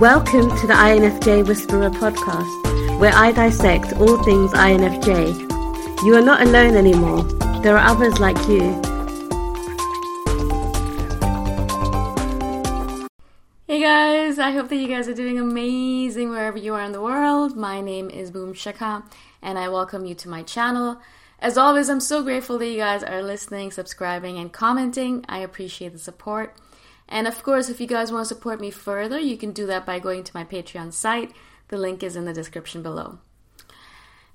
Welcome to the INFJ Whisperer podcast, where I dissect all things INFJ. You are not alone anymore. There are others like you. Hey guys, I hope that you guys are doing amazing wherever you are in the world. My name is Boom Shikha, and I welcome you to my channel. As always, I'm so grateful that you guys are listening, subscribing, and commenting. I appreciate the support. And of course, if you guys want to support me further, you can do that by going to my Patreon site. The link is in the description below.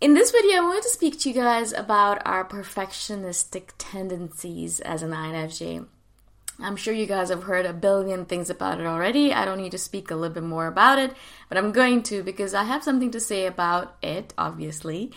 In this video, I wanted to speak to you guys about our perfectionistic tendencies as an INFJ. I'm sure you guys have heard a billion things about it already. I don't need to speak a little bit more about it, but I'm going to because I have something to say about it, obviously.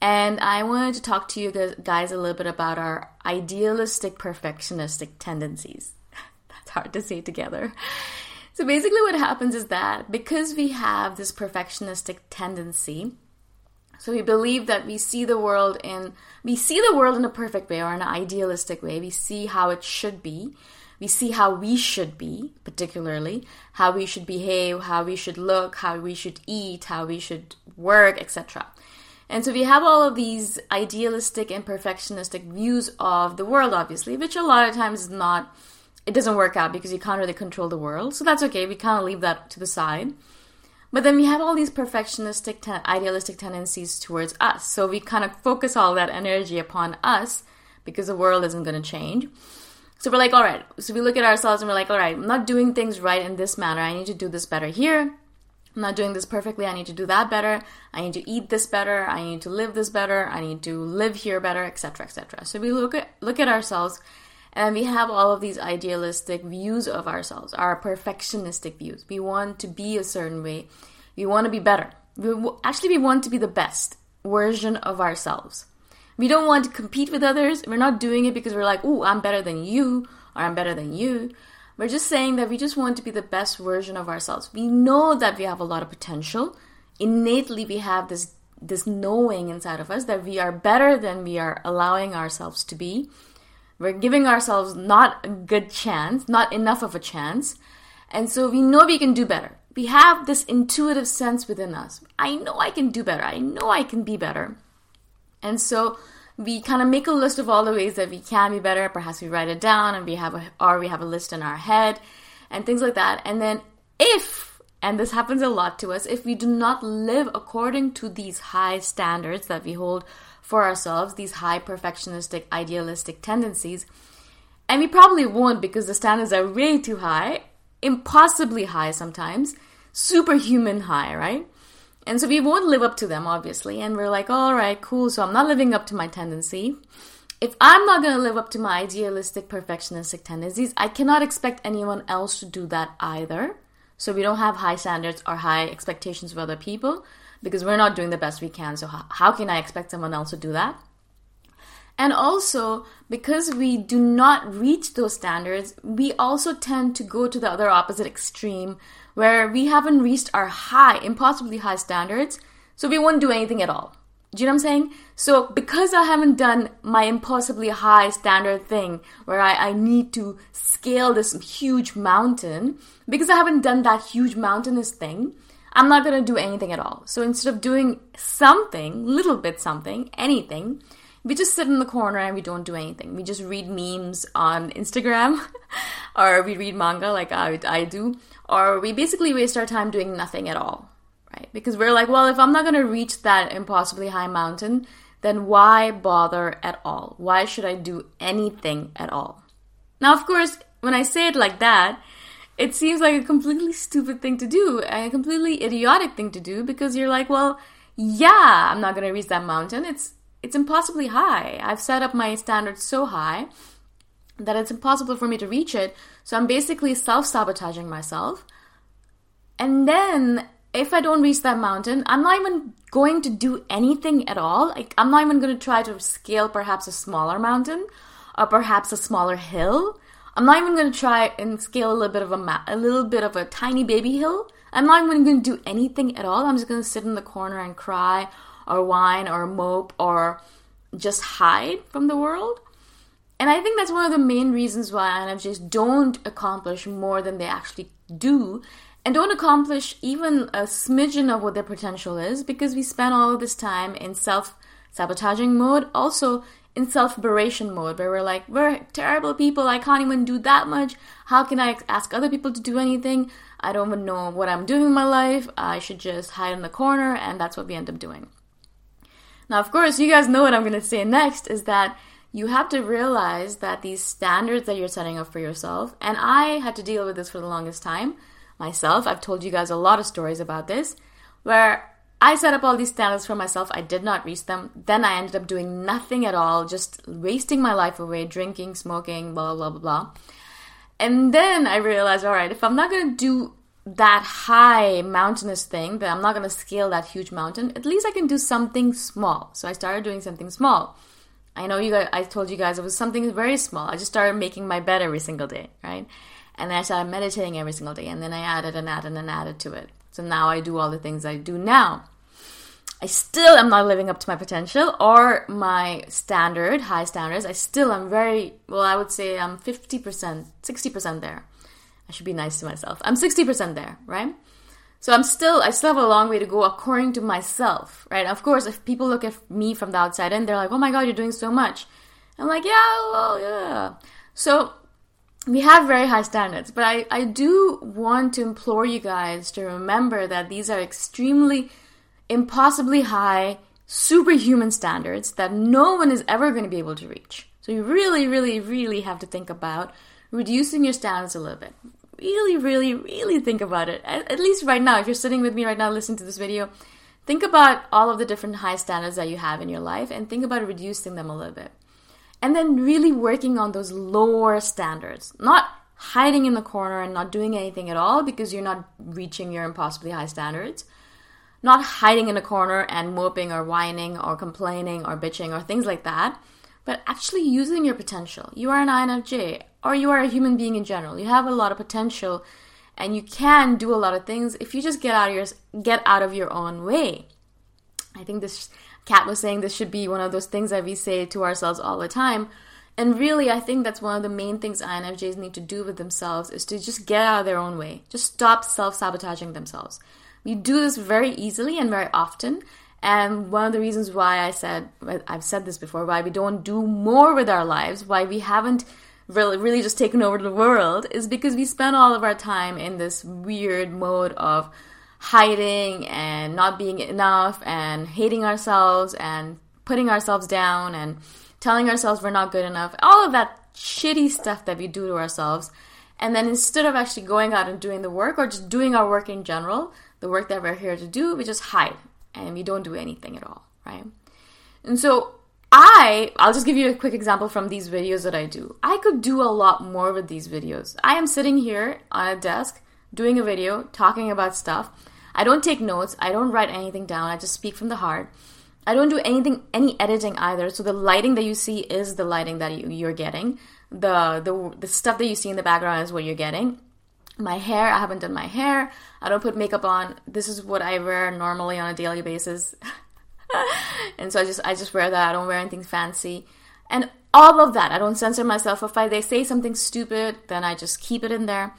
And I wanted to talk to you guys a little bit about our idealistic perfectionistic tendencies. Hard to say together. So basically, what happens is that because we have this perfectionistic tendency, so we believe that we see the world in we see the world in a perfect way or an idealistic way. We see how it should be. We see how we should be, particularly how we should behave, how we should look, how we should eat, how we should work, etc. And so we have all of these idealistic and perfectionistic views of the world, obviously, which a lot of times is not, it doesn't work out because you can't really control the world. So that's okay. We kind of leave that to the side. But then we have all these perfectionistic, ten- idealistic tendencies towards us. So we kind of focus all that energy upon us because the world isn't going to change. So we're like, all right. So we look at ourselves and we're like, all right, I'm not doing things right in this manner. I need to do this better here. I'm not doing this perfectly. I need to do that better. I need to eat this better. I need to live this better. I need to live here better, etc., etc. So we look at look at ourselves, and we have all of these idealistic views of ourselves, our perfectionistic views. We want to be a certain way. We want to be better. We actually we want to be the best version of ourselves. We don't want to compete with others. We're not doing it because we're like, oh, I'm better than you," or "I'm better than you." We're just saying that we just want to be the best version of ourselves. We know that we have a lot of potential. Innately, we have this this knowing inside of us that we are better than we are allowing ourselves to be. We're giving ourselves not a good chance, not enough of a chance. And so we know we can do better. We have this intuitive sense within us. I know I can do better. I know I can be better. And so we kind of make a list of all the ways that we can be better. Perhaps we write it down and we have a, or we have a list in our head and things like that. And then if, and this happens a lot to us, if we do not live according to these high standards that we hold for ourselves, these high perfectionistic, idealistic tendencies, and we probably won't because the standards are way too high, impossibly high sometimes, superhuman high, right? And so we won't live up to them, obviously. And we're like, all right, cool. So I'm not living up to my tendency. If I'm not going to live up to my idealistic, perfectionistic tendencies, I cannot expect anyone else to do that either. So we don't have high standards or high expectations of other people because we're not doing the best we can. So how, how can I expect someone else to do that? And also, because we do not reach those standards, we also tend to go to the other opposite extreme where we haven't reached our high, impossibly high standards, so we won't do anything at all. Do you know what I'm saying? So, because I haven't done my impossibly high standard thing where I, I need to scale this huge mountain, because I haven't done that huge mountainous thing, I'm not gonna do anything at all. So, instead of doing something, little bit something, anything, we just sit in the corner and we don't do anything. We just read memes on Instagram or we read manga like I, I do, or we basically waste our time doing nothing at all, right? Because we're like, well, if I'm not going to reach that impossibly high mountain, then why bother at all? Why should I do anything at all? Now, of course, when I say it like that, it seems like a completely stupid thing to do, and a completely idiotic thing to do because you're like, well, yeah, I'm not going to reach that mountain. It's it's impossibly high. I've set up my standards so high that it's impossible for me to reach it. So I'm basically self sabotaging myself. And then if I don't reach that mountain, I'm not even going to do anything at all. Like I'm not even going to try to scale perhaps a smaller mountain or perhaps a smaller hill. I'm not even going to try and scale a little bit of a ma- a little bit of a tiny baby hill. I'm not even going to do anything at all. I'm just going to sit in the corner and cry or whine or mope or just hide from the world. And I think that's one of the main reasons why INFJs don't accomplish more than they actually do and don't accomplish even a smidgen of what their potential is because we spend all of this time in self sabotaging mode, also in self beration mode, where we're like, we're terrible people, I can't even do that much. How can I ask other people to do anything? I don't even know what I'm doing in my life. I should just hide in the corner, and that's what we end up doing. Now, of course, you guys know what I'm going to say next is that you have to realize that these standards that you're setting up for yourself, and I had to deal with this for the longest time myself. I've told you guys a lot of stories about this, where I set up all these standards for myself. I did not reach them. Then I ended up doing nothing at all, just wasting my life away, drinking, smoking, blah, blah, blah, blah. And then I realized, all right, if I'm not going to do that high mountainous thing that I'm not going to scale that huge mountain, at least I can do something small. So I started doing something small. I know you guys, I told you guys it was something very small. I just started making my bed every single day, right? And then I started meditating every single day. And then I added and added and added to it. So now I do all the things I do now. I still am not living up to my potential or my standard, high standards. I still am very, well, I would say I'm 50%, 60% there. I should be nice to myself. I'm 60% there, right? So I'm still, I still have a long way to go according to myself, right? Of course, if people look at me from the outside and they're like, oh my God, you're doing so much. I'm like, yeah, well, yeah. So we have very high standards, but I, I do want to implore you guys to remember that these are extremely, impossibly high, superhuman standards that no one is ever going to be able to reach. So you really, really, really have to think about reducing your standards a little bit. Really, really, really think about it. At, at least right now, if you're sitting with me right now listening to this video, think about all of the different high standards that you have in your life and think about reducing them a little bit and then really working on those lower standards, not hiding in the corner and not doing anything at all because you're not reaching your impossibly high standards. Not hiding in a corner and moping or whining or complaining or bitching or things like that, but actually using your potential. You are an INFJ or you are a human being in general. You have a lot of potential and you can do a lot of things if you just get out of your get out of your own way. I think this Kat was saying this should be one of those things that we say to ourselves all the time. And really, I think that's one of the main things INFJs need to do with themselves is to just get out of their own way. Just stop self sabotaging themselves. We do this very easily and very often. And one of the reasons why I said, I've said this before, why we don't do more with our lives, why we haven't really, really just taken over the world, is because we spend all of our time in this weird mode of hiding and not being enough and hating ourselves and putting ourselves down and telling ourselves we're not good enough, all of that shitty stuff that we do to ourselves. And then instead of actually going out and doing the work or just doing our work in general, the work that we're here to do, we just hide and we don't do anything at all, right? And so I, I'll just give you a quick example from these videos that I do. I could do a lot more with these videos. I am sitting here on a desk doing a video, talking about stuff. I don't take notes, I don't write anything down, I just speak from the heart. I don't do anything, any editing either. So the lighting that you see is the lighting that you, you're getting. The, the the stuff that you see in the background is what you're getting. My hair, I haven't done my hair. I don't put makeup on. This is what I wear normally on a daily basis. and so I just I just wear that. I don't wear anything fancy. And all of that, I don't censor myself. If I, they say something stupid, then I just keep it in there.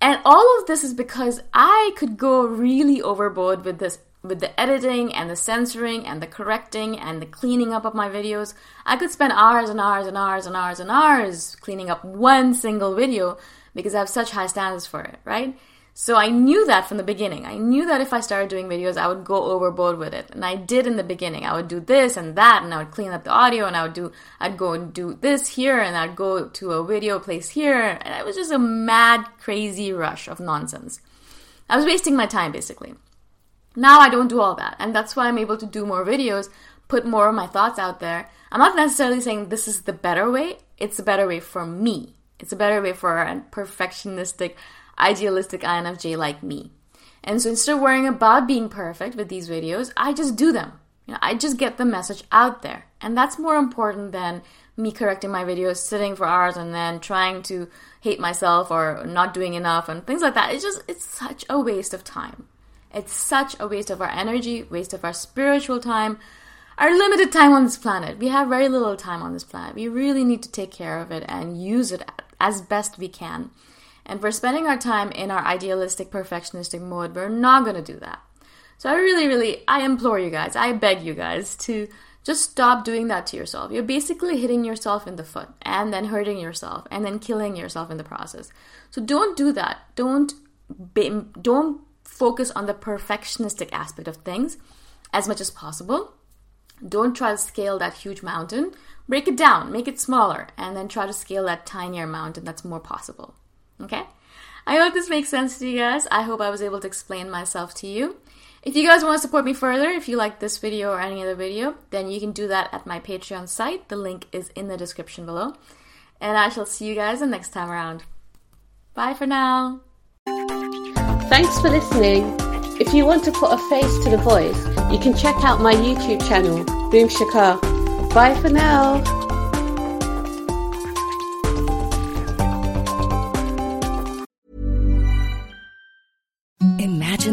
And all of this is because I could go really overboard with this with the editing and the censoring and the correcting and the cleaning up of my videos. I could spend hours and hours and hours and hours and hours cleaning up one single video because I have such high standards for it, right? So I knew that from the beginning. I knew that if I started doing videos, I would go overboard with it. And I did in the beginning. I would do this and that, and I would clean up the audio, and I would do, I'd go and do this here, and I'd go to a video place here. And it was just a mad, crazy rush of nonsense. I was wasting my time, basically. Now I don't do all that. And that's why I'm able to do more videos, put more of my thoughts out there. I'm not necessarily saying this is the better way. It's a better way for me. It's a better way for a perfectionistic, idealistic INFJ like me. And so instead of worrying about being perfect with these videos, I just do them. You know, I just get the message out there. And that's more important than me correcting my videos, sitting for hours and then trying to hate myself or not doing enough and things like that. It's just it's such a waste of time. It's such a waste of our energy, waste of our spiritual time, our limited time on this planet. We have very little time on this planet. We really need to take care of it and use it as best we can. And for spending our time in our idealistic, perfectionistic mode, we're not going to do that. So I really, really, I implore you guys, I beg you guys to just stop doing that to yourself. You're basically hitting yourself in the foot and then hurting yourself and then killing yourself in the process. So don't do that. Don't don't focus on the perfectionistic aspect of things as much as possible. Don't try to scale that huge mountain. Break it down, make it smaller, and then try to scale that tinier mountain that's more possible. Okay? I hope this makes sense to you guys. I hope I was able to explain myself to you. If you guys want to support me further, if you like this video or any other video, then you can do that at my Patreon site. The link is in the description below. And I shall see you guys the next time around. Bye for now. Thanks for listening. If you want to put a face to the voice, you can check out my YouTube channel, Boom Shikha. Bye for now.